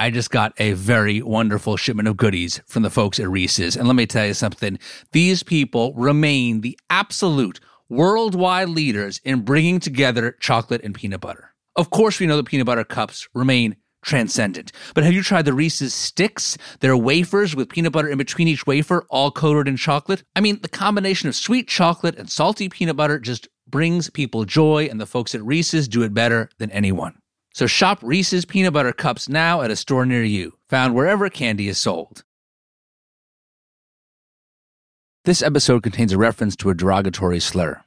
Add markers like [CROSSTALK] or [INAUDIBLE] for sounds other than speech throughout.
I just got a very wonderful shipment of goodies from the folks at Reese's. And let me tell you something these people remain the absolute worldwide leaders in bringing together chocolate and peanut butter. Of course, we know the peanut butter cups remain transcendent. But have you tried the Reese's sticks? They're wafers with peanut butter in between each wafer, all coated in chocolate. I mean, the combination of sweet chocolate and salty peanut butter just brings people joy, and the folks at Reese's do it better than anyone. So shop Reese's peanut butter cups now at a store near you, found wherever candy is sold. This episode contains a reference to a derogatory slur.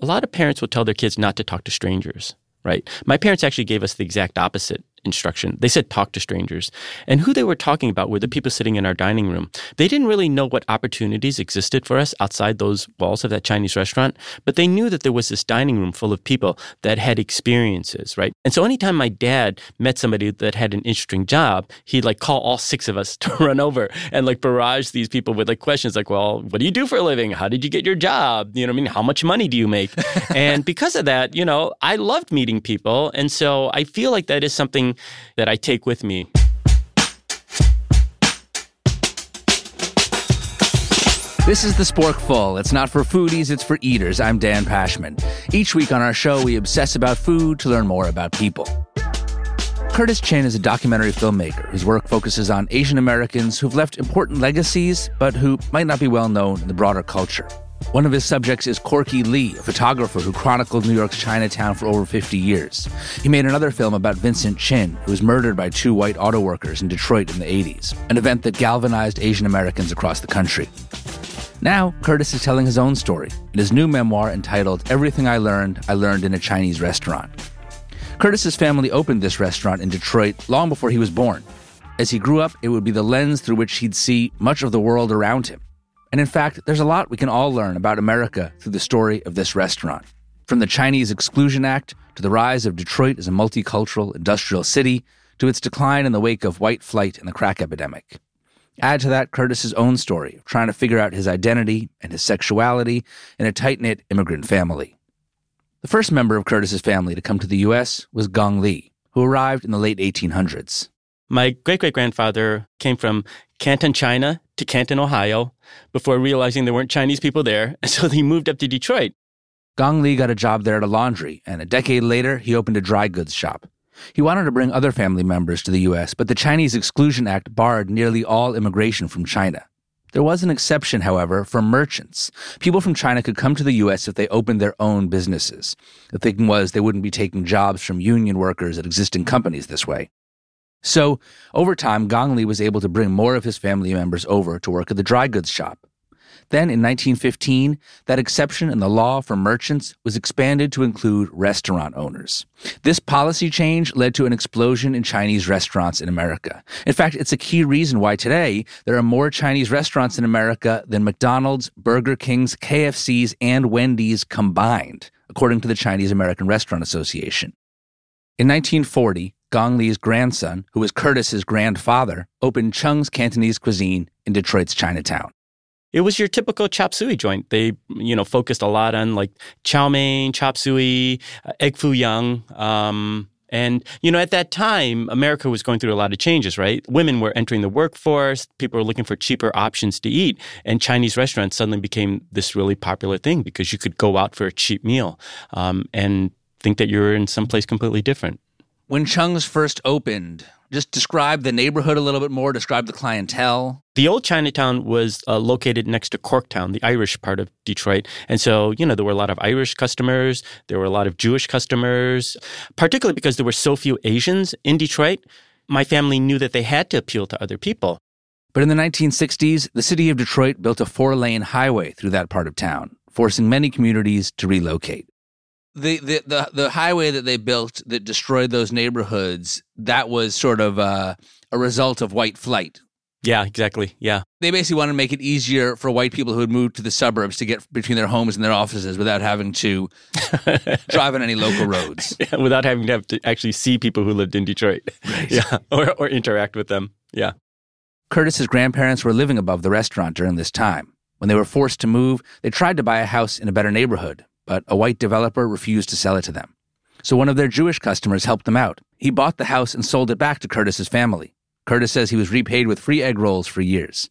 A lot of parents will tell their kids not to talk to strangers, right? My parents actually gave us the exact opposite instruction. They said talk to strangers. And who they were talking about were the people sitting in our dining room. They didn't really know what opportunities existed for us outside those walls of that Chinese restaurant, but they knew that there was this dining room full of people that had experiences, right? And so anytime my dad met somebody that had an interesting job, he'd like call all six of us [LAUGHS] to run over and like barrage these people with like questions like, well, what do you do for a living? How did you get your job? You know what I mean? How much money do you make? [LAUGHS] and because of that, you know, I loved meeting people. And so I feel like that is something that I take with me. This is the Sporkful. It's not for foodies, it's for eaters. I'm Dan Pashman. Each week on our show, we obsess about food to learn more about people. Curtis Chin is a documentary filmmaker whose work focuses on Asian Americans who've left important legacies, but who might not be well known in the broader culture. One of his subjects is Corky Lee, a photographer who chronicled New York's Chinatown for over 50 years. He made another film about Vincent Chin, who was murdered by two white auto workers in Detroit in the 80s, an event that galvanized Asian Americans across the country. Now, Curtis is telling his own story in his new memoir entitled Everything I Learned, I Learned in a Chinese Restaurant. Curtis's family opened this restaurant in Detroit long before he was born. As he grew up, it would be the lens through which he'd see much of the world around him. And in fact, there's a lot we can all learn about America through the story of this restaurant. From the Chinese Exclusion Act to the rise of Detroit as a multicultural industrial city to its decline in the wake of white flight and the crack epidemic. Add to that Curtis's own story of trying to figure out his identity and his sexuality in a tight knit immigrant family. The first member of Curtis's family to come to the U.S. was Gong Li, who arrived in the late 1800s. My great great grandfather came from Canton, China to Canton, Ohio, before realizing there weren't Chinese people there. [LAUGHS] So he moved up to Detroit. Gong Li got a job there at a laundry, and a decade later, he opened a dry goods shop. He wanted to bring other family members to the U.S., but the Chinese Exclusion Act barred nearly all immigration from China. There was an exception, however, for merchants. People from China could come to the U.S. if they opened their own businesses. The thinking was they wouldn't be taking jobs from union workers at existing companies this way. So, over time, Gong Li was able to bring more of his family members over to work at the dry goods shop. Then, in 1915, that exception in the law for merchants was expanded to include restaurant owners. This policy change led to an explosion in Chinese restaurants in America. In fact, it's a key reason why today there are more Chinese restaurants in America than McDonald's, Burger King's, KFC's, and Wendy's combined, according to the Chinese American Restaurant Association. In 1940, Gong Li's grandson, who was Curtis's grandfather, opened Chung's Cantonese cuisine in Detroit's Chinatown. It was your typical chop suey joint. They, you know, focused a lot on like chow mein, chop suey, uh, egg foo young. Um, and, you know, at that time, America was going through a lot of changes, right? Women were entering the workforce. People were looking for cheaper options to eat. And Chinese restaurants suddenly became this really popular thing because you could go out for a cheap meal um, and think that you're in some place completely different. When Chung's first opened, just describe the neighborhood a little bit more, describe the clientele. The old Chinatown was uh, located next to Corktown, the Irish part of Detroit. And so, you know, there were a lot of Irish customers, there were a lot of Jewish customers, particularly because there were so few Asians in Detroit. My family knew that they had to appeal to other people. But in the 1960s, the city of Detroit built a four lane highway through that part of town, forcing many communities to relocate the, the the the highway that they built that destroyed those neighborhoods that was sort of uh, a result of white flight. Yeah exactly. Yeah. They basically wanted to make it easier for white people who had moved to the suburbs to get between their homes and their offices without having to [LAUGHS] drive on any local roads. [LAUGHS] Yeah, without having to have to actually see people who lived in detroit. Right. [LAUGHS] yeah or, or interact with them. Yeah. Curtis's grandparents were living above the restaurant during this time. When they were forced to move they tried to buy a house in a better neighborhood but a white developer refused to sell it to them. So one of their Jewish customers helped them out. He bought the house and sold it back to Curtis's family. Curtis says he was repaid with free egg rolls for years.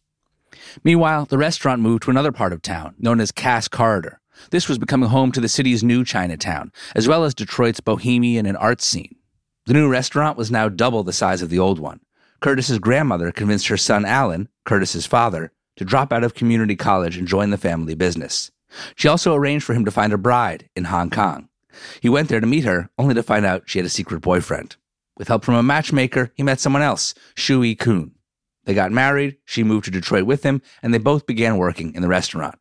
Meanwhile, the restaurant moved to another part of town, known as Cass Corridor. This was becoming home to the city's new Chinatown, as well as Detroit's bohemian and art scene. The new restaurant was now double the size of the old one. Curtis's grandmother convinced her son Alan, Curtis's father, to drop out of community college and join the family business. She also arranged for him to find a bride in Hong Kong. He went there to meet her, only to find out she had a secret boyfriend. With help from a matchmaker, he met someone else, Shui Kun. They got married, she moved to Detroit with him, and they both began working in the restaurant.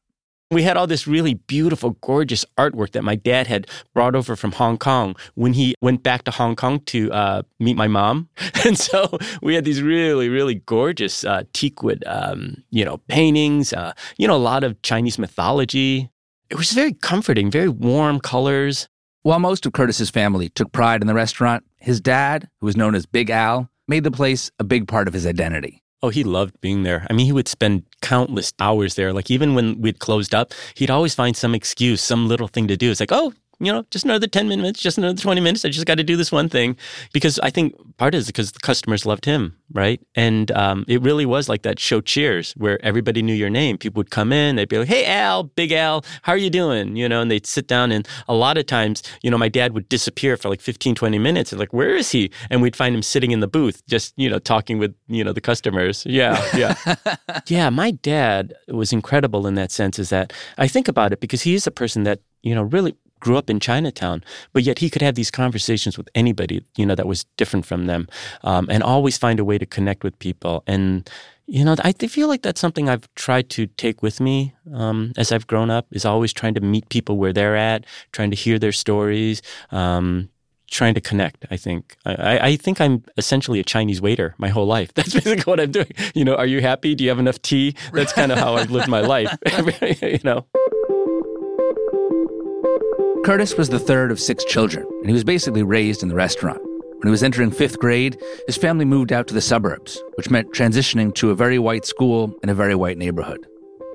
We had all this really beautiful, gorgeous artwork that my dad had brought over from Hong Kong when he went back to Hong Kong to uh, meet my mom. [LAUGHS] And so we had these really, really gorgeous uh, teakwood, um, you know, paintings, uh, you know, a lot of Chinese mythology. It was very comforting, very warm colors. While most of Curtis's family took pride in the restaurant, his dad, who was known as Big Al, made the place a big part of his identity. Oh, he loved being there. I mean, he would spend countless hours there. Like even when we'd closed up, he'd always find some excuse, some little thing to do. It's like, oh, you know, just another 10 minutes, just another 20 minutes. I just got to do this one thing. Because I think part is because the customers loved him, right? And um, it really was like that show Cheers, where everybody knew your name. People would come in, they'd be like, hey, Al, Big Al, how are you doing? You know, and they'd sit down. And a lot of times, you know, my dad would disappear for like 15, 20 minutes. And like, where is he? And we'd find him sitting in the booth, just, you know, talking with, you know, the customers. Yeah, yeah. [LAUGHS] yeah, my dad was incredible in that sense, is that I think about it because he's a person that, you know, really grew up in Chinatown, but yet he could have these conversations with anybody, you know, that was different from them, um, and always find a way to connect with people. And you know, I feel like that's something I've tried to take with me um, as I've grown up. Is always trying to meet people where they're at, trying to hear their stories. Um, trying to connect. I think I, I, think I'm essentially a Chinese waiter my whole life. [LAUGHS] That's basically what I'm doing. You know, are you happy? Do you have enough tea? That's kind of how I've lived my life. [LAUGHS] you know. Curtis was the third of six children, and he was basically raised in the restaurant. When he was entering fifth grade, his family moved out to the suburbs, which meant transitioning to a very white school in a very white neighborhood.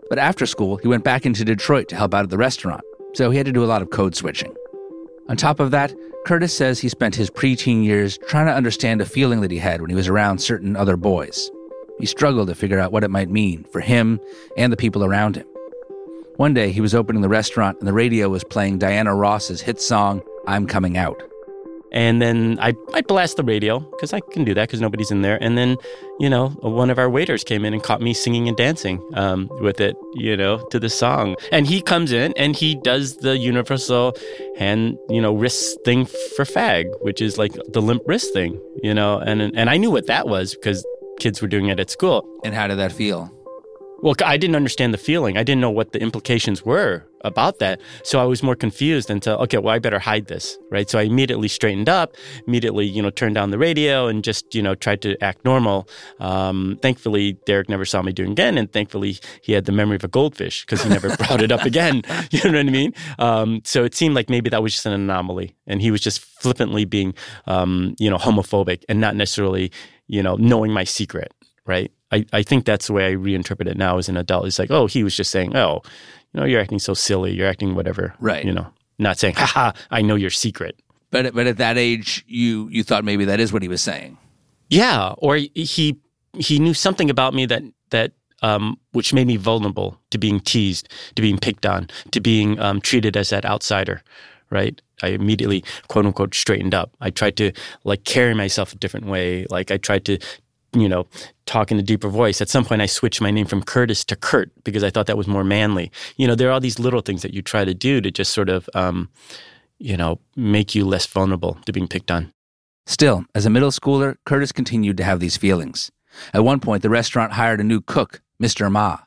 But after school, he went back into Detroit to help out at the restaurant, so he had to do a lot of code switching. On top of that, Curtis says he spent his preteen years trying to understand a feeling that he had when he was around certain other boys. He struggled to figure out what it might mean for him and the people around him. One day, he was opening the restaurant and the radio was playing Diana Ross's hit song, I'm Coming Out. And then I, I blast the radio because I can do that because nobody's in there. And then, you know, one of our waiters came in and caught me singing and dancing um, with it, you know, to the song. And he comes in and he does the universal hand, you know, wrist thing for fag, which is like the limp wrist thing, you know. And, and I knew what that was because kids were doing it at school. And how did that feel? Well, I didn't understand the feeling. I didn't know what the implications were about that. So I was more confused until, okay, well, I better hide this, right? So I immediately straightened up, immediately, you know, turned down the radio and just, you know, tried to act normal. Um, thankfully, Derek never saw me doing again. And thankfully, he had the memory of a goldfish because he never [LAUGHS] brought it up again. [LAUGHS] You know what I mean? Um, so it seemed like maybe that was just an anomaly. And he was just flippantly being, um, you know, homophobic and not necessarily, you know, knowing my secret, right? I, I think that's the way I reinterpret it now as an adult. It's like, oh, he was just saying, oh, you know, you're acting so silly, you're acting whatever, right? You know, not saying, haha, I know your secret. But but at that age, you you thought maybe that is what he was saying. Yeah, or he he knew something about me that that um, which made me vulnerable to being teased, to being picked on, to being um, treated as that outsider, right? I immediately quote unquote straightened up. I tried to like carry myself a different way. Like I tried to you know, talk in a deeper voice. At some point, I switched my name from Curtis to Kurt because I thought that was more manly. You know, there are all these little things that you try to do to just sort of, um, you know, make you less vulnerable to being picked on. Still, as a middle schooler, Curtis continued to have these feelings. At one point, the restaurant hired a new cook, Mr. Ma.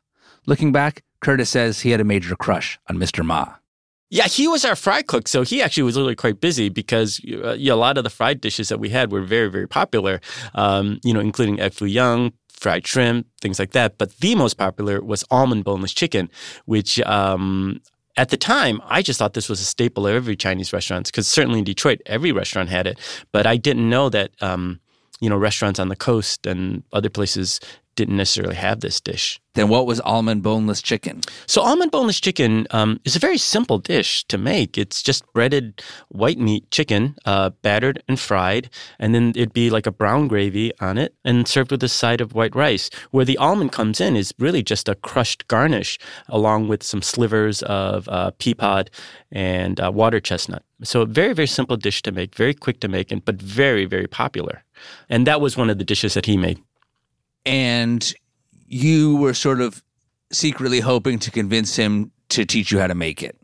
Looking back, Curtis says he had a major crush on Mr. Ma. Yeah, he was our fry cook, so he actually was really quite busy because uh, a lot of the fried dishes that we had were very, very popular. Um, you know, including egg foo young, fried shrimp, things like that. But the most popular was almond boneless chicken, which um, at the time, I just thought this was a staple of every Chinese restaurant because certainly in Detroit, every restaurant had it. But I didn't know that, um, you know, restaurants on the coast and other places didn't necessarily have this dish. Then what was almond boneless chicken? So almond boneless chicken um, is a very simple dish to make. It's just breaded white meat chicken, uh, battered and fried, and then it'd be like a brown gravy on it, and served with a side of white rice. Where the almond comes in is really just a crushed garnish, along with some slivers of uh, pea pod and uh, water chestnut. So a very very simple dish to make, very quick to make, and but very very popular. And that was one of the dishes that he made. And you were sort of secretly hoping to convince him to teach you how to make it.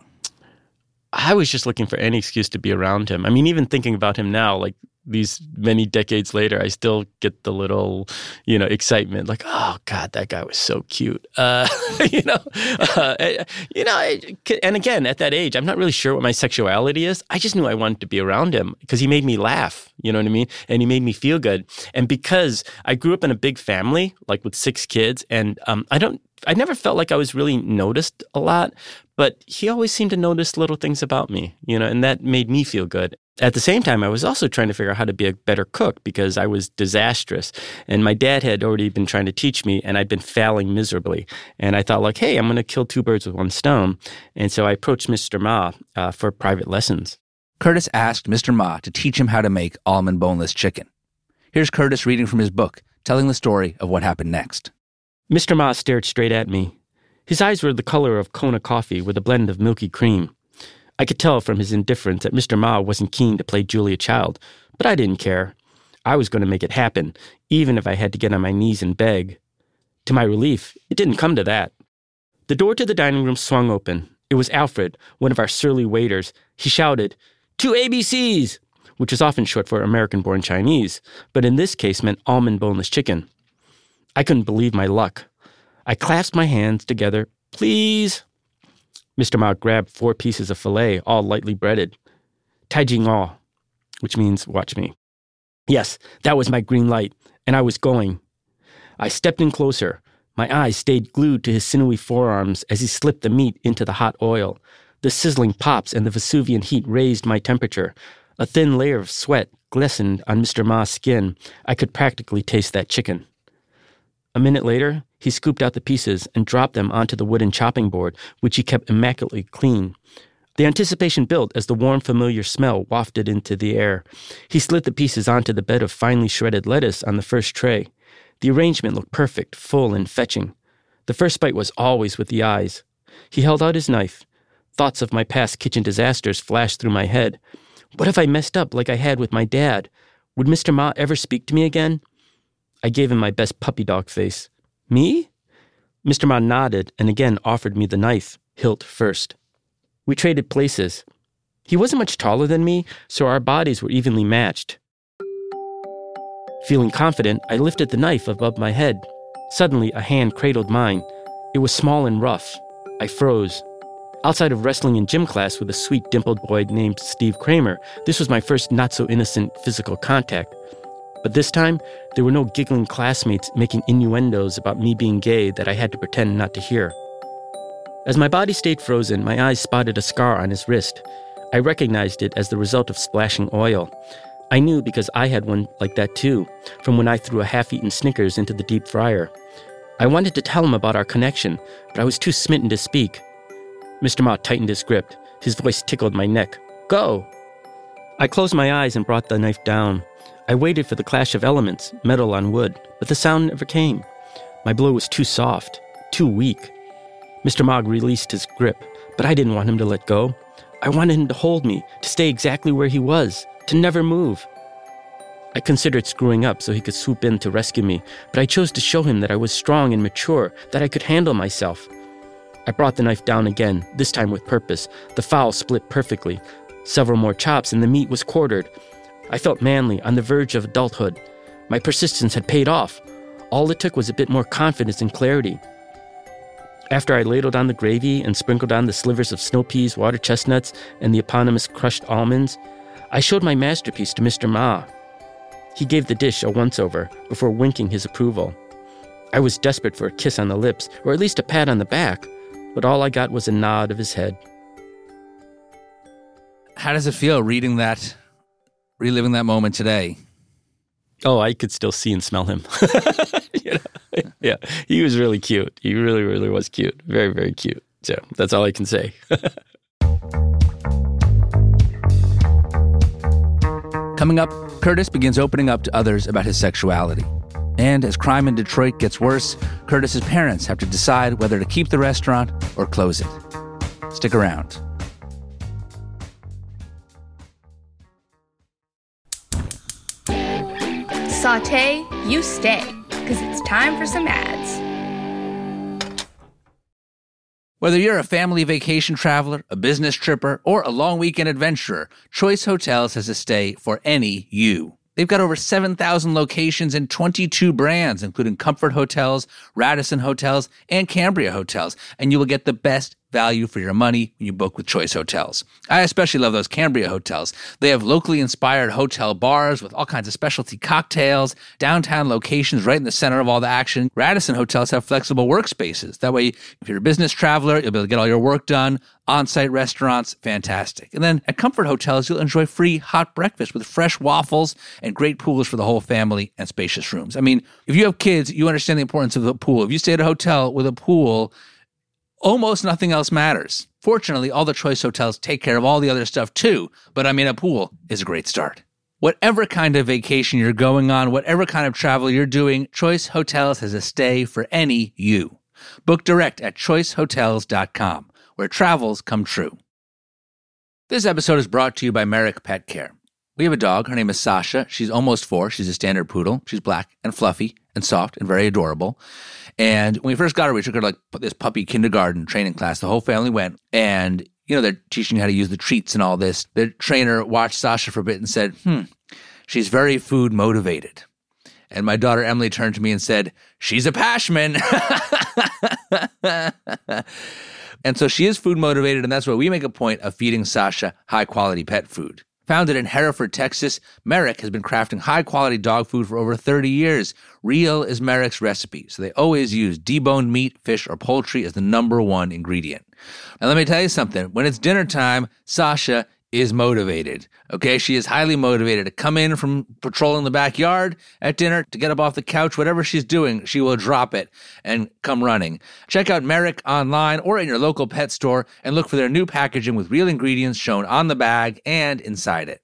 I was just looking for any excuse to be around him. I mean, even thinking about him now, like these many decades later, I still get the little, you know, excitement. Like, oh God, that guy was so cute. [LAUGHS] Uh, [LAUGHS] you know, uh, you know, and again, at that age, I'm not really sure what my sexuality is. I just knew I wanted to be around him because he made me laugh. You know what I mean? And he made me feel good. And because I grew up in a big family, like with six kids, and um, I don't I never felt like I was really noticed a lot, but he always seemed to notice little things about me, you know, and that made me feel good. At the same time, I was also trying to figure out how to be a better cook because I was disastrous. And my dad had already been trying to teach me, and I'd been failing miserably. And I thought, like, hey, I'm going to kill two birds with one stone. And so I approached Mr. Ma uh, for private lessons. Curtis asked Mr. Ma to teach him how to make almond boneless chicken. Here's Curtis reading from his book, telling the story of what happened next. Mr. Ma stared straight at me. His eyes were the color of Kona coffee with a blend of milky cream. I could tell from his indifference that Mr. Ma wasn't keen to play Julia Child, but I didn't care. I was going to make it happen, even if I had to get on my knees and beg. To my relief, it didn't come to that. The door to the dining room swung open. It was Alfred, one of our surly waiters. He shouted, Two ABCs! Which is often short for American born Chinese, but in this case meant almond boneless chicken. I couldn't believe my luck. I clasped my hands together. Please. Mr. Ma grabbed four pieces of filet, all lightly breaded. Tai Jing All, which means watch me. Yes, that was my green light, and I was going. I stepped in closer. My eyes stayed glued to his sinewy forearms as he slipped the meat into the hot oil. The sizzling pops and the Vesuvian heat raised my temperature. A thin layer of sweat glistened on Mr. Ma's skin. I could practically taste that chicken. A minute later, he scooped out the pieces and dropped them onto the wooden chopping board, which he kept immaculately clean. The anticipation built as the warm, familiar smell wafted into the air. He slid the pieces onto the bed of finely shredded lettuce on the first tray. The arrangement looked perfect, full, and fetching. The first bite was always with the eyes. He held out his knife. Thoughts of my past kitchen disasters flashed through my head. What if I messed up like I had with my dad? Would Mr. Ma ever speak to me again? I gave him my best puppy dog face. Me? Mr. Ma nodded and again offered me the knife, hilt first. We traded places. He wasn't much taller than me, so our bodies were evenly matched. Feeling confident, I lifted the knife above my head. Suddenly, a hand cradled mine. It was small and rough. I froze. Outside of wrestling in gym class with a sweet dimpled boy named Steve Kramer, this was my first not so innocent physical contact. But this time, there were no giggling classmates making innuendos about me being gay that I had to pretend not to hear. As my body stayed frozen, my eyes spotted a scar on his wrist. I recognized it as the result of splashing oil. I knew because I had one like that too, from when I threw a half eaten Snickers into the deep fryer. I wanted to tell him about our connection, but I was too smitten to speak. Mr. Ma tightened his grip. His voice tickled my neck. Go! I closed my eyes and brought the knife down. I waited for the clash of elements, metal on wood, but the sound never came. My blow was too soft, too weak. Mr. Ma released his grip, but I didn't want him to let go. I wanted him to hold me, to stay exactly where he was, to never move. I considered screwing up so he could swoop in to rescue me, but I chose to show him that I was strong and mature, that I could handle myself. I brought the knife down again, this time with purpose. The fowl split perfectly. Several more chops and the meat was quartered. I felt manly, on the verge of adulthood. My persistence had paid off. All it took was a bit more confidence and clarity. After I ladled on the gravy and sprinkled on the slivers of snow peas, water chestnuts, and the eponymous crushed almonds, I showed my masterpiece to Mr. Ma. He gave the dish a once over before winking his approval. I was desperate for a kiss on the lips, or at least a pat on the back, but all I got was a nod of his head. How does it feel reading that reliving that moment today? Oh, I could still see and smell him. [LAUGHS] you know? yeah, he was really cute. He really, really was cute. Very, very cute. So that's all I can say. [LAUGHS] Coming up, Curtis begins opening up to others about his sexuality. And as crime in Detroit gets worse, Curtis's parents have to decide whether to keep the restaurant or close it. Stick around. Saute, you stay, because it's time for some ads. Whether you're a family vacation traveler, a business tripper, or a long weekend adventurer, Choice Hotels has a stay for any you. They've got over 7,000 locations and 22 brands, including Comfort Hotels, Radisson Hotels, and Cambria Hotels, and you will get the best value for your money when you book with Choice Hotels. I especially love those Cambria hotels. They have locally inspired hotel bars with all kinds of specialty cocktails, downtown locations right in the center of all the action. Radisson hotels have flexible workspaces. That way, if you're a business traveler, you'll be able to get all your work done. On site restaurants, fantastic. And then at Comfort Hotels, you'll enjoy free hot breakfast with fresh waffles and great pools for the whole family and spacious rooms. I mean, if you have kids, you understand the importance of the pool. If you stay at a hotel with a pool, almost nothing else matters. Fortunately, all the choice hotels take care of all the other stuff too, but I mean, a pool is a great start. Whatever kind of vacation you're going on, whatever kind of travel you're doing, Choice Hotels has a stay for any you. Book direct at choicehotels.com, where travels come true. This episode is brought to you by Merrick Pet Care. We have a dog. Her name is Sasha. She's almost four. She's a standard poodle. She's black and fluffy and soft and very adorable. And when we first got her, we took her to like this puppy kindergarten training class. The whole family went, and you know they're teaching how to use the treats and all this. The trainer watched Sasha for a bit and said, "Hmm, she's very food motivated." And my daughter Emily turned to me and said, "She's a Pashman." [LAUGHS] and so she is food motivated, and that's why we make a point of feeding Sasha high quality pet food. Founded in Hereford, Texas, Merrick has been crafting high quality dog food for over 30 years. Real is Merrick's recipe, so they always use deboned meat, fish, or poultry as the number one ingredient. Now, let me tell you something. When it's dinner time, Sasha is motivated. Okay, she is highly motivated to come in from patrolling the backyard at dinner, to get up off the couch, whatever she's doing, she will drop it and come running. Check out Merrick online or in your local pet store and look for their new packaging with real ingredients shown on the bag and inside it.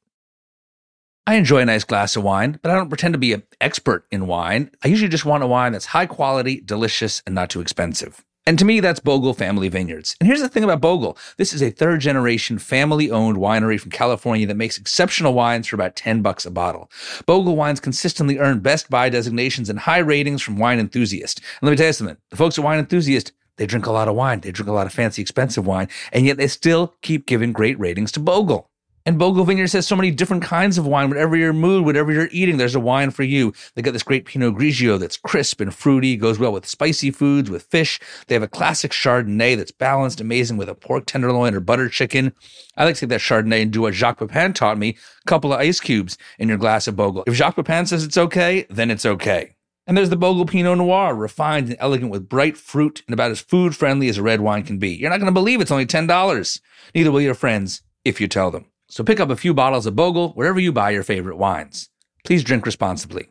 I enjoy a nice glass of wine, but I don't pretend to be an expert in wine. I usually just want a wine that's high quality, delicious, and not too expensive. And to me, that's Bogle Family Vineyards. And here's the thing about Bogle this is a third generation family owned winery from California that makes exceptional wines for about 10 bucks a bottle. Bogle wines consistently earn best buy designations and high ratings from wine enthusiasts. And let me tell you something the folks at Wine Enthusiast, they drink a lot of wine, they drink a lot of fancy, expensive wine, and yet they still keep giving great ratings to Bogle. And Bogle Vineyards has so many different kinds of wine. Whatever your mood, whatever you're eating, there's a wine for you. They got this great Pinot Grigio that's crisp and fruity, goes well with spicy foods, with fish. They have a classic Chardonnay that's balanced, amazing with a pork tenderloin or butter chicken. I like to take that Chardonnay and do what Jacques Pepin taught me: a couple of ice cubes in your glass of Bogle. If Jacques Pepin says it's okay, then it's okay. And there's the Bogle Pinot Noir, refined and elegant with bright fruit and about as food friendly as a red wine can be. You're not going to believe it's only $10. Neither will your friends if you tell them. So pick up a few bottles of Bogle wherever you buy your favorite wines. Please drink responsibly.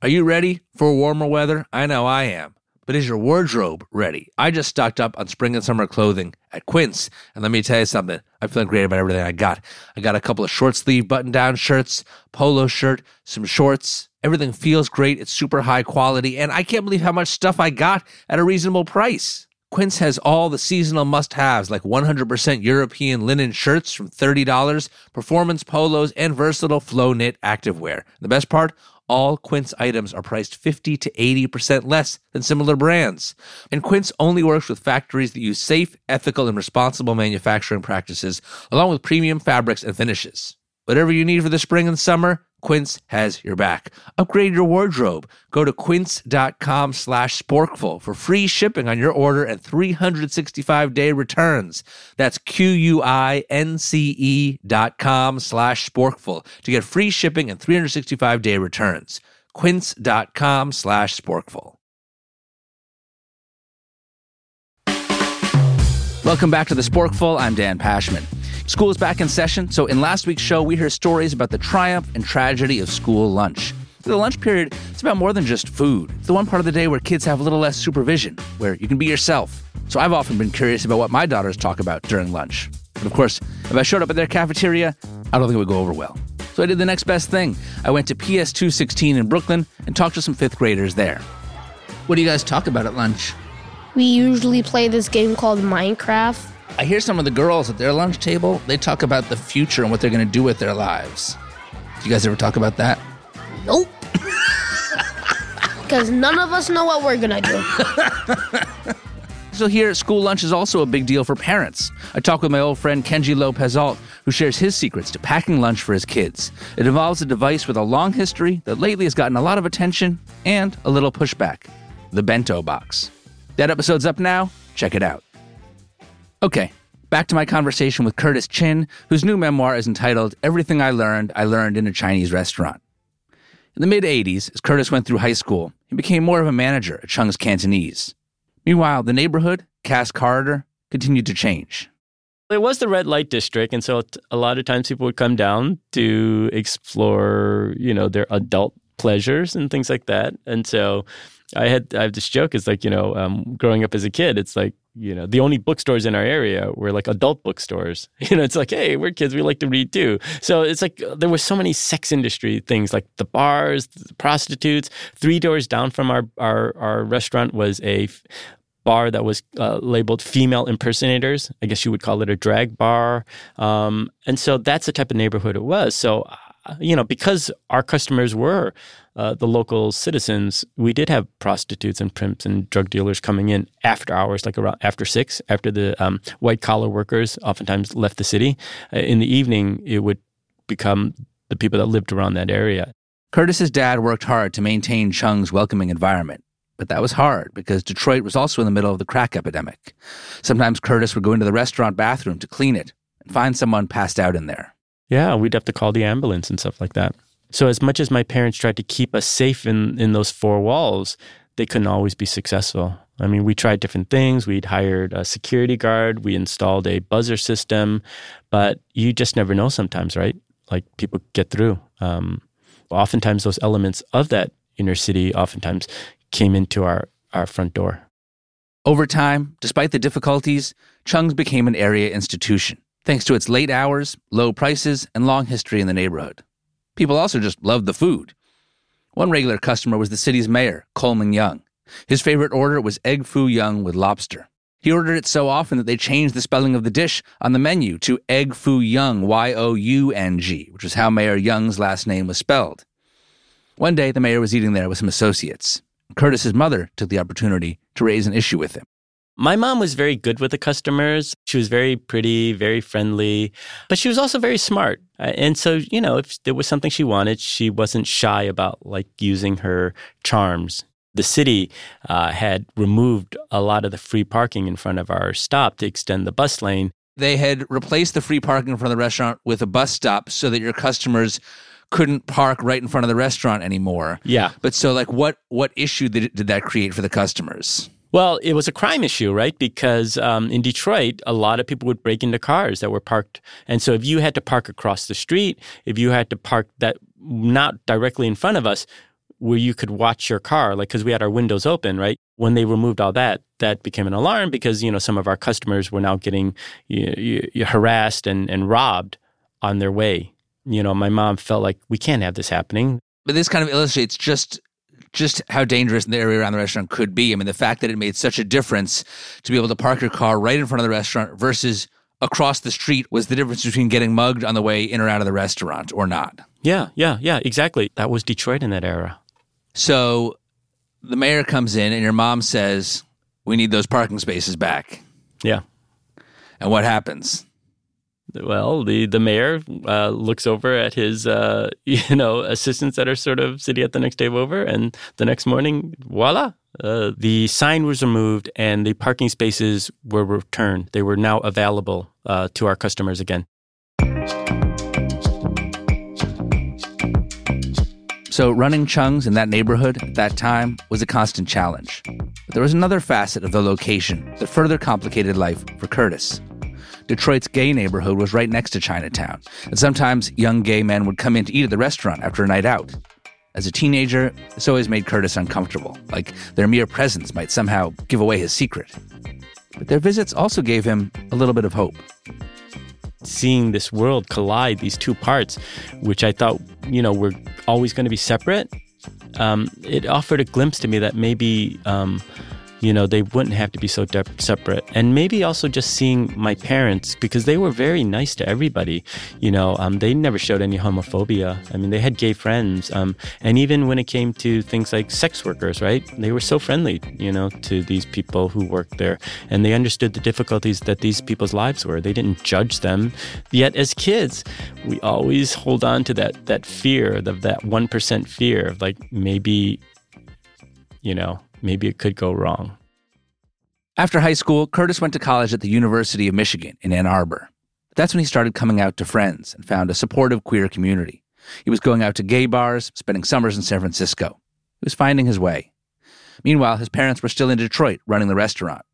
Are you ready for warmer weather? I know I am. But is your wardrobe ready? I just stocked up on spring and summer clothing at Quince. And let me tell you something. I'm feeling great about everything I got. I got a couple of short sleeve button down shirts, polo shirt, some shorts. Everything feels great. It's super high quality. And I can't believe how much stuff I got at a reasonable price. Quince has all the seasonal must haves like 100% European linen shirts from $30, performance polos, and versatile flow knit activewear. The best part? All Quince items are priced 50 to 80% less than similar brands. And Quince only works with factories that use safe, ethical, and responsible manufacturing practices, along with premium fabrics and finishes. Whatever you need for the spring and summer, Quince has your back. Upgrade your wardrobe. Go to quince.com slash sporkful for free shipping on your order and 365-day returns. That's Q-U-I-N-C-E dot com slash sporkful to get free shipping and 365-day returns. quince.com slash sporkful. Welcome back to the Sporkful. I'm Dan Pashman. School is back in session, so in last week's show, we heard stories about the triumph and tragedy of school lunch. The lunch period, it's about more than just food. It's the one part of the day where kids have a little less supervision, where you can be yourself. So I've often been curious about what my daughters talk about during lunch. But of course, if I showed up at their cafeteria, I don't think it would go over well. So I did the next best thing. I went to PS 216 in Brooklyn and talked to some fifth graders there. What do you guys talk about at lunch? We usually play this game called Minecraft. I hear some of the girls at their lunch table, they talk about the future and what they're going to do with their lives. Do you guys ever talk about that? Nope. Because none of us know what we're gonna do. [LAUGHS] So here, school lunch is also a big deal for parents. I talk with my old friend Kenji Lopez Alt, who shares his secrets to packing lunch for his kids. It involves a device with a long history that lately has gotten a lot of attention and a little pushback the bento box. That episode's up now. Check it out. Okay, back to my conversation with Curtis Chin, whose new memoir is entitled Everything I Learned, I Learned in a Chinese Restaurant. In the mid 80s, as Curtis went through high school, he became more of a manager at Chung's Cantonese. Meanwhile, the neighborhood, Cass Corridor, continued to change. It was the red light district, and so a lot of times people would come down to explore, you know, their adult pleasures and things like that. And so I had I have this joke. It's like you know, um, growing up as a kid, it's like you know, the only bookstores in our area were like adult bookstores. [LAUGHS] You know, it's like, hey, we're kids, we like to read too. So it's like there were so many sex industry things, like the bars, the prostitutes. Three doors down from our our, our restaurant was a bar that was uh, labeled female impersonators. I guess you would call it a drag bar. Um, and so that's the type of neighborhood it was. So, uh, you know, because our customers were uh, the local citizens, we did have prostitutes and pimps and drug dealers coming in after hours, like around after six, after the um, white collar workers oftentimes left the city. Uh, in the evening, it would become the people that lived around that area. Curtis's dad worked hard to maintain Chung's welcoming environment. But that was hard because Detroit was also in the middle of the crack epidemic. Sometimes Curtis would go into the restaurant bathroom to clean it and find someone passed out in there. Yeah, we'd have to call the ambulance and stuff like that. So as much as my parents tried to keep us safe in, in those four walls, they couldn't always be successful. I mean, we tried different things. We'd hired a security guard, we installed a buzzer system, but you just never know sometimes, right? Like people get through. Um, oftentimes, those elements of that inner city oftentimes came into our, our front door. Over time, despite the difficulties, Chung's became an area institution, thanks to its late hours, low prices, and long history in the neighborhood. People also just loved the food. One regular customer was the city's mayor, Coleman Young. His favorite order was egg foo young with lobster. He ordered it so often that they changed the spelling of the dish on the menu to egg foo young, Y O U N G, which was how Mayor Young's last name was spelled. One day, the mayor was eating there with some associates. Curtis's mother took the opportunity to raise an issue with him. My mom was very good with the customers. She was very pretty, very friendly, but she was also very smart. Uh, and so, you know, if there was something she wanted, she wasn't shy about like using her charms. The city uh, had removed a lot of the free parking in front of our stop to extend the bus lane. They had replaced the free parking in front of the restaurant with a bus stop so that your customers couldn't park right in front of the restaurant anymore. Yeah. But so like what what issue did, did that create for the customers? Well, it was a crime issue, right? Because um, in Detroit, a lot of people would break into cars that were parked. And so if you had to park across the street, if you had to park that not directly in front of us, where you could watch your car, like because we had our windows open, right? When they removed all that, that became an alarm because you know some of our customers were now getting you, you, harassed and, and robbed on their way. You know, my mom felt like we can't have this happening. But this kind of illustrates just just how dangerous the area around the restaurant could be. I mean, the fact that it made such a difference to be able to park your car right in front of the restaurant versus across the street was the difference between getting mugged on the way in or out of the restaurant or not. Yeah, yeah, yeah, exactly. That was Detroit in that era. So the mayor comes in and your mom says, We need those parking spaces back. Yeah. And what happens? Well, the the mayor uh, looks over at his uh, [LAUGHS] you know assistants that are sort of sitting at the next table over, and the next morning, voila, uh, the sign was removed and the parking spaces were returned. They were now available uh, to our customers again. So, running Chung's in that neighborhood at that time was a constant challenge. But there was another facet of the location that further complicated life for Curtis. Detroit's gay neighborhood was right next to Chinatown, and sometimes young gay men would come in to eat at the restaurant after a night out. As a teenager, this always made Curtis uncomfortable, like their mere presence might somehow give away his secret. But their visits also gave him a little bit of hope. Seeing this world collide, these two parts, which I thought, you know, were always going to be separate, um, it offered a glimpse to me that maybe um, you know, they wouldn't have to be so de- separate. And maybe also just seeing my parents, because they were very nice to everybody. You know, um, they never showed any homophobia. I mean, they had gay friends. Um, and even when it came to things like sex workers, right? They were so friendly, you know, to these people who worked there. And they understood the difficulties that these people's lives were. They didn't judge them. Yet as kids, we always hold on to that, that fear, of that 1% fear of like maybe, you know, maybe it could go wrong. After high school, Curtis went to college at the University of Michigan in Ann Arbor. That's when he started coming out to friends and found a supportive queer community. He was going out to gay bars, spending summers in San Francisco. He was finding his way. Meanwhile, his parents were still in Detroit running the restaurant.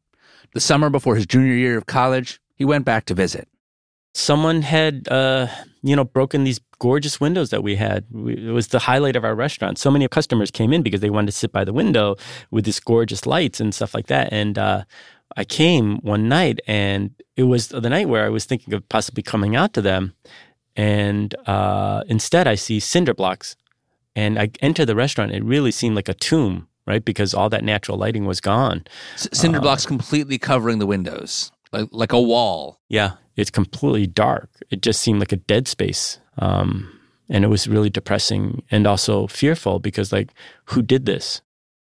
The summer before his junior year of college, he went back to visit. Someone had, uh, you know, broken these gorgeous windows that we had. it was the highlight of our restaurant. So many customers came in because they wanted to sit by the window with these gorgeous lights and stuff like that. And uh, I came one night, and it was the night where I was thinking of possibly coming out to them. And uh, instead, I see cinder blocks. And I enter the restaurant. It really seemed like a tomb, right? Because all that natural lighting was gone. C- cinder uh, blocks completely covering the windows, like, like a wall. Yeah, it's completely dark. It just seemed like a dead space. Um, and it was really depressing and also fearful because, like, who did this?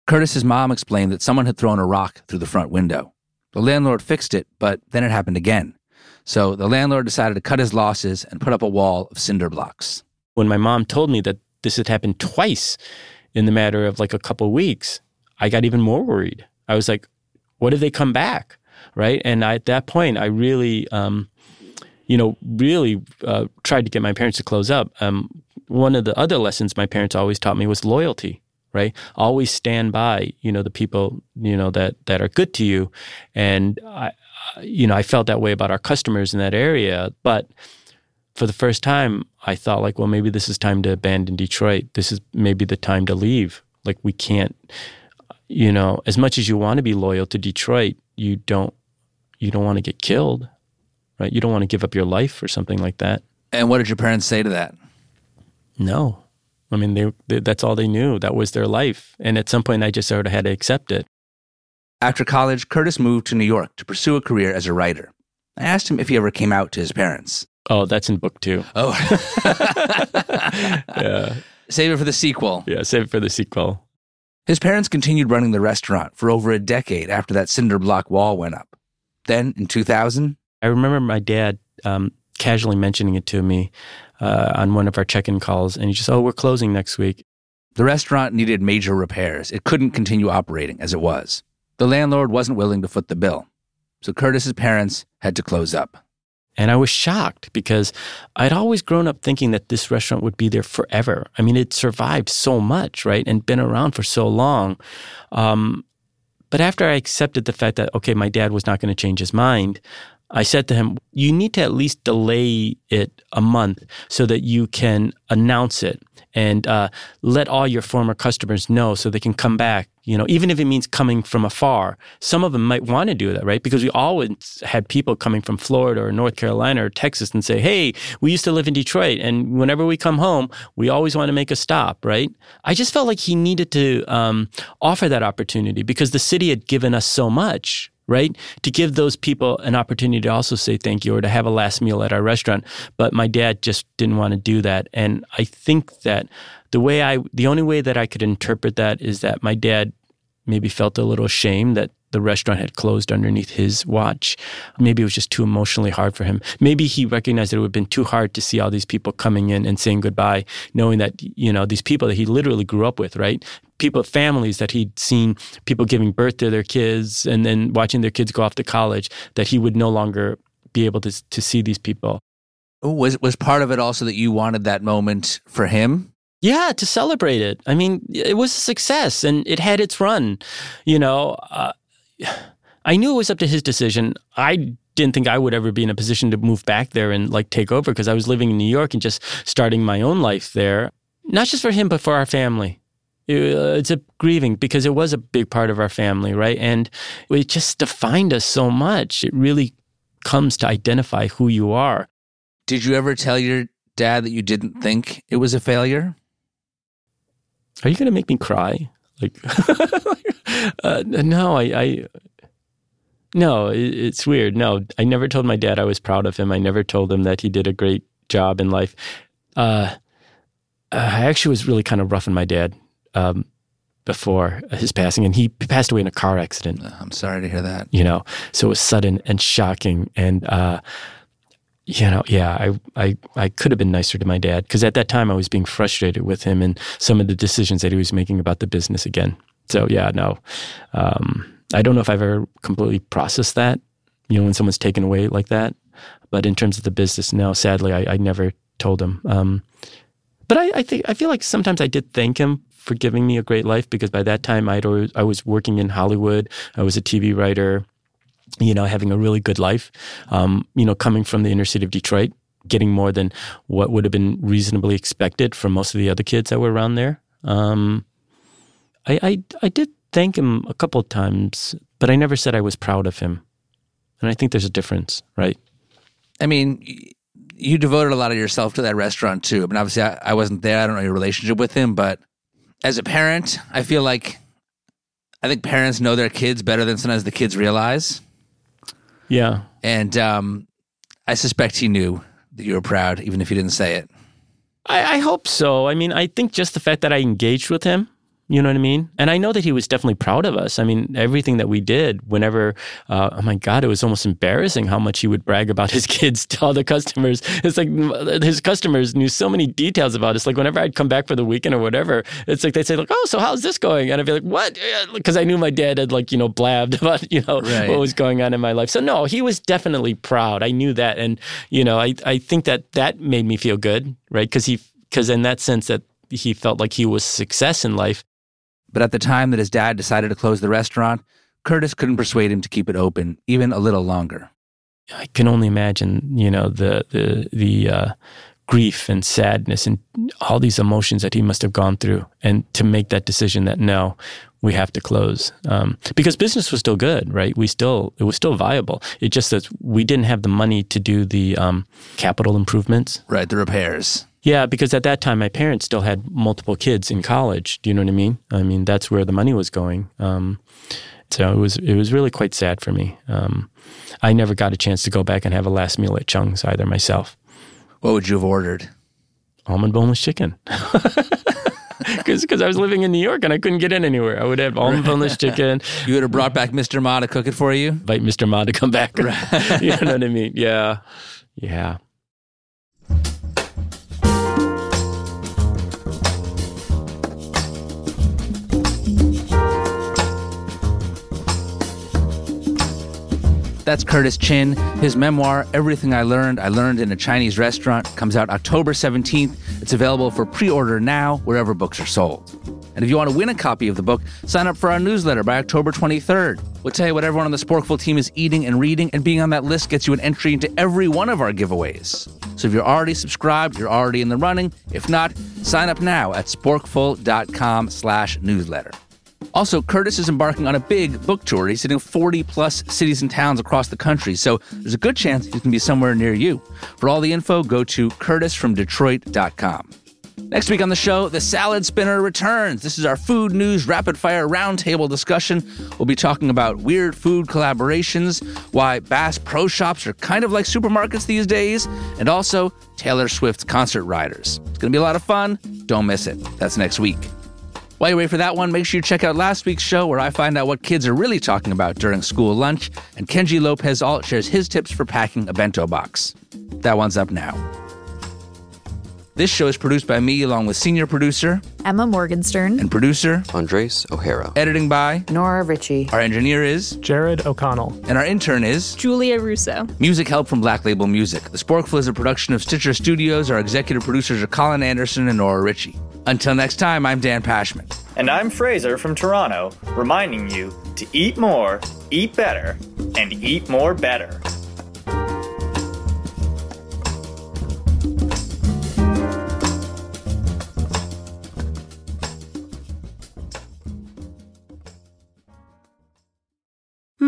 Curtis's mom explained that someone had thrown a rock through the front window. The landlord fixed it, but then it happened again. So the landlord decided to cut his losses and put up a wall of cinder blocks. When my mom told me that this had happened twice in the matter of like a couple of weeks, I got even more worried. I was like, what if they come back? Right. And I, at that point, I really, um, you know, really uh, tried to get my parents to close up. Um, one of the other lessons my parents always taught me was loyalty right? Always stand by you know the people you know that that are good to you. And i you know i felt that way about our customers in that area. But for the first time i thought like well maybe this is time to abandon detroit. This is maybe the time to leave. Like we can't you know as much as you want to be loyal to detroit you don't you don't want to get killed right? You don't want to give up your life or something like that. And what did your parents say to that? No. I mean, they, they, that's all they knew. That was their life. And at some point, I just sort of had to accept it. After college, Curtis moved to New York to pursue a career as a writer. I asked him if he ever came out to his parents. Oh, that's in book two. Oh. [LAUGHS] [LAUGHS] yeah. Save it for the sequel. Yeah, save it for the sequel. His parents continued running the restaurant for over a decade after that cinder block wall went up. Then, in 2000, I remember my dad um, casually mentioning it to me uh, on one of our check in calls, and he just, oh, we're closing next week. The restaurant needed major repairs. It couldn't continue operating as it was. The landlord wasn't willing to foot the bill. So Curtis's parents had to close up. And I was shocked because I'd always grown up thinking that this restaurant would be there forever. I mean, it survived so much, right? And been around for so long. Um, but after I accepted the fact that, okay, my dad was not going to change his mind, I said to him, you need to at least delay it a month so that you can announce it and uh, let all your former customers know so they can come back. You know, even if it means coming from afar, some of them might want to do that, right? Because we always had people coming from Florida or North Carolina or Texas and say, "Hey, we used to live in Detroit, and whenever we come home, we always want to make a stop." Right? I just felt like he needed to um, offer that opportunity because the city had given us so much right? To give those people an opportunity to also say thank you or to have a last meal at our restaurant. But my dad just didn't want to do that. And I think that the way I, the only way that I could interpret that is that my dad maybe felt a little shame that the restaurant had closed underneath his watch. Maybe it was just too emotionally hard for him. Maybe he recognized that it would have been too hard to see all these people coming in and saying goodbye, knowing that, you know, these people that he literally grew up with, right? People, families that he'd seen people giving birth to their kids and then watching their kids go off to college, that he would no longer be able to, to see these people. Was, was part of it also that you wanted that moment for him? Yeah, to celebrate it. I mean, it was a success and it had its run. You know, uh, I knew it was up to his decision. I didn't think I would ever be in a position to move back there and like take over because I was living in New York and just starting my own life there. not just for him, but for our family. It- uh, It's a grieving because it was a big part of our family, right? And it just defined us so much. It really comes to identify who you are. Did you ever tell your dad that you didn't think it was a failure? Are you going to make me cry? Like, [LAUGHS] uh, no, I, I, no, it, it's weird. No, I never told my dad I was proud of him. I never told him that he did a great job in life. Uh, I actually was really kind of rough on my dad um, before his passing, and he passed away in a car accident. Uh, I'm sorry to hear that. You know, so it was sudden and shocking, and uh, you know, yeah, I, I, I could have been nicer to my dad because at that time I was being frustrated with him and some of the decisions that he was making about the business again. So yeah, no, um, I don't know if I've ever completely processed that. You know, when someone's taken away like that. But in terms of the business, no, sadly, I, I never told him. Um, but I, I think I feel like sometimes I did thank him for giving me a great life because by that time I'd always, I was working in Hollywood. I was a TV writer you know, having a really good life, um, you know, coming from the inner city of Detroit, getting more than what would have been reasonably expected from most of the other kids that were around there. Um, I, I, I did thank him a couple of times, but I never said I was proud of him. And I think there's a difference, right? I mean, you devoted a lot of yourself to that restaurant too. I mean, obviously, I, I wasn't there. I don't know your relationship with him, but as a parent, I feel like I think parents know their kids better than sometimes the kids realize. Yeah. And um, I suspect he knew that you were proud, even if he didn't say it. I, I hope so. I mean, I think just the fact that I engaged with him, you know what I mean? And I know that he was definitely proud of us. I mean, everything that we did, whenever, uh, oh my God, it was almost embarrassing how much he would brag about his [LAUGHS] kids to all the customers. It's like his customers knew so many details about us. Like whenever I'd come back for the weekend or whatever, it's like they'd say, like, oh, so how's this going? And I'd be like, what? Because I knew my dad had like, you know, blabbed [LAUGHS] about, you know, Right. what was going on in my life. So no, he was definitely proud. I knew that. And, you know, I, I think that that made me feel good, right? Because he, because in that sense that he felt like he was success in life. But at the time that his dad decided to close the restaurant, Curtis couldn't persuade him to keep it open even a little longer. I can only imagine, you know, the the the uh, grief and sadness and all these emotions that he must have gone through, and to make that decision that no, we have to close um, because business was still good, right? We still it was still viable. It just that we didn't have the money to do the um, capital improvements. Right, the repairs. Yeah, because at that time my parents still had multiple kids in college. Do you know what I mean? I mean that's where the money was going. Um, so it was it was really quite sad for me. Um, I never got a chance to go back and have a last meal at Chung's either myself. What would you have ordered? Almond boneless chicken. [LAUGHS] Because I was living in New York and I couldn't get in anywhere. I would have almond boneless chicken, [LAUGHS] You would have brought back Mr. Ma to cook it for you? invite Mr. Ma to come back. [LAUGHS] you know what I mean? Yeah. Yeah. That's Curtis Chin. His memoir, Everything I Learned, I Learned in a Chinese Restaurant, comes out October 17th. It's available for pre order now wherever books are sold. And if you want to win a copy of the book, sign up for our newsletter by October 23rd. We'll tell you what everyone on the Sporkful team is eating and reading, and being on that list gets you an entry into every one of our giveaways. So if you're already subscribed, you're already in the running. If not, sign up now at sporkful.com slash newsletter. Also, Curtis is embarking on a big book tour. He's hitting 40 plus cities and towns across the country, so there's a good chance he can be somewhere near you. For all the info, go to curtisfromdetroit.com. Next week on the show, the Salad Spinner returns. This is our food news rapid fire roundtable discussion. We'll be talking about weird food collaborations, why Bass Pro Shops are kind of like supermarkets these days, and also Taylor Swift's concert riders. It's going to be a lot of fun. Don't miss it. That's next week. While you wait for that one, make sure you check out last week's show where I find out what kids are really talking about during school lunch, and Kenji Lopez Alt shares his tips for packing a bento box. That one's up now. This show is produced by me along with senior producer Emma Morgenstern. and producer, Andres O'Hara. editing by, Nora Ritchie. our engineer is, Jared O'Connell. and our intern is. Julia Russo. Music help from Black Label Music. The Sporkful is a production of Stitcher Studios. Our executive producers are Colin Anderson and Nora Ritchie. Until next time, I'm Dan Pashman. And I'm Fraser from Toronto, reminding you to eat more, eat better, and eat more better.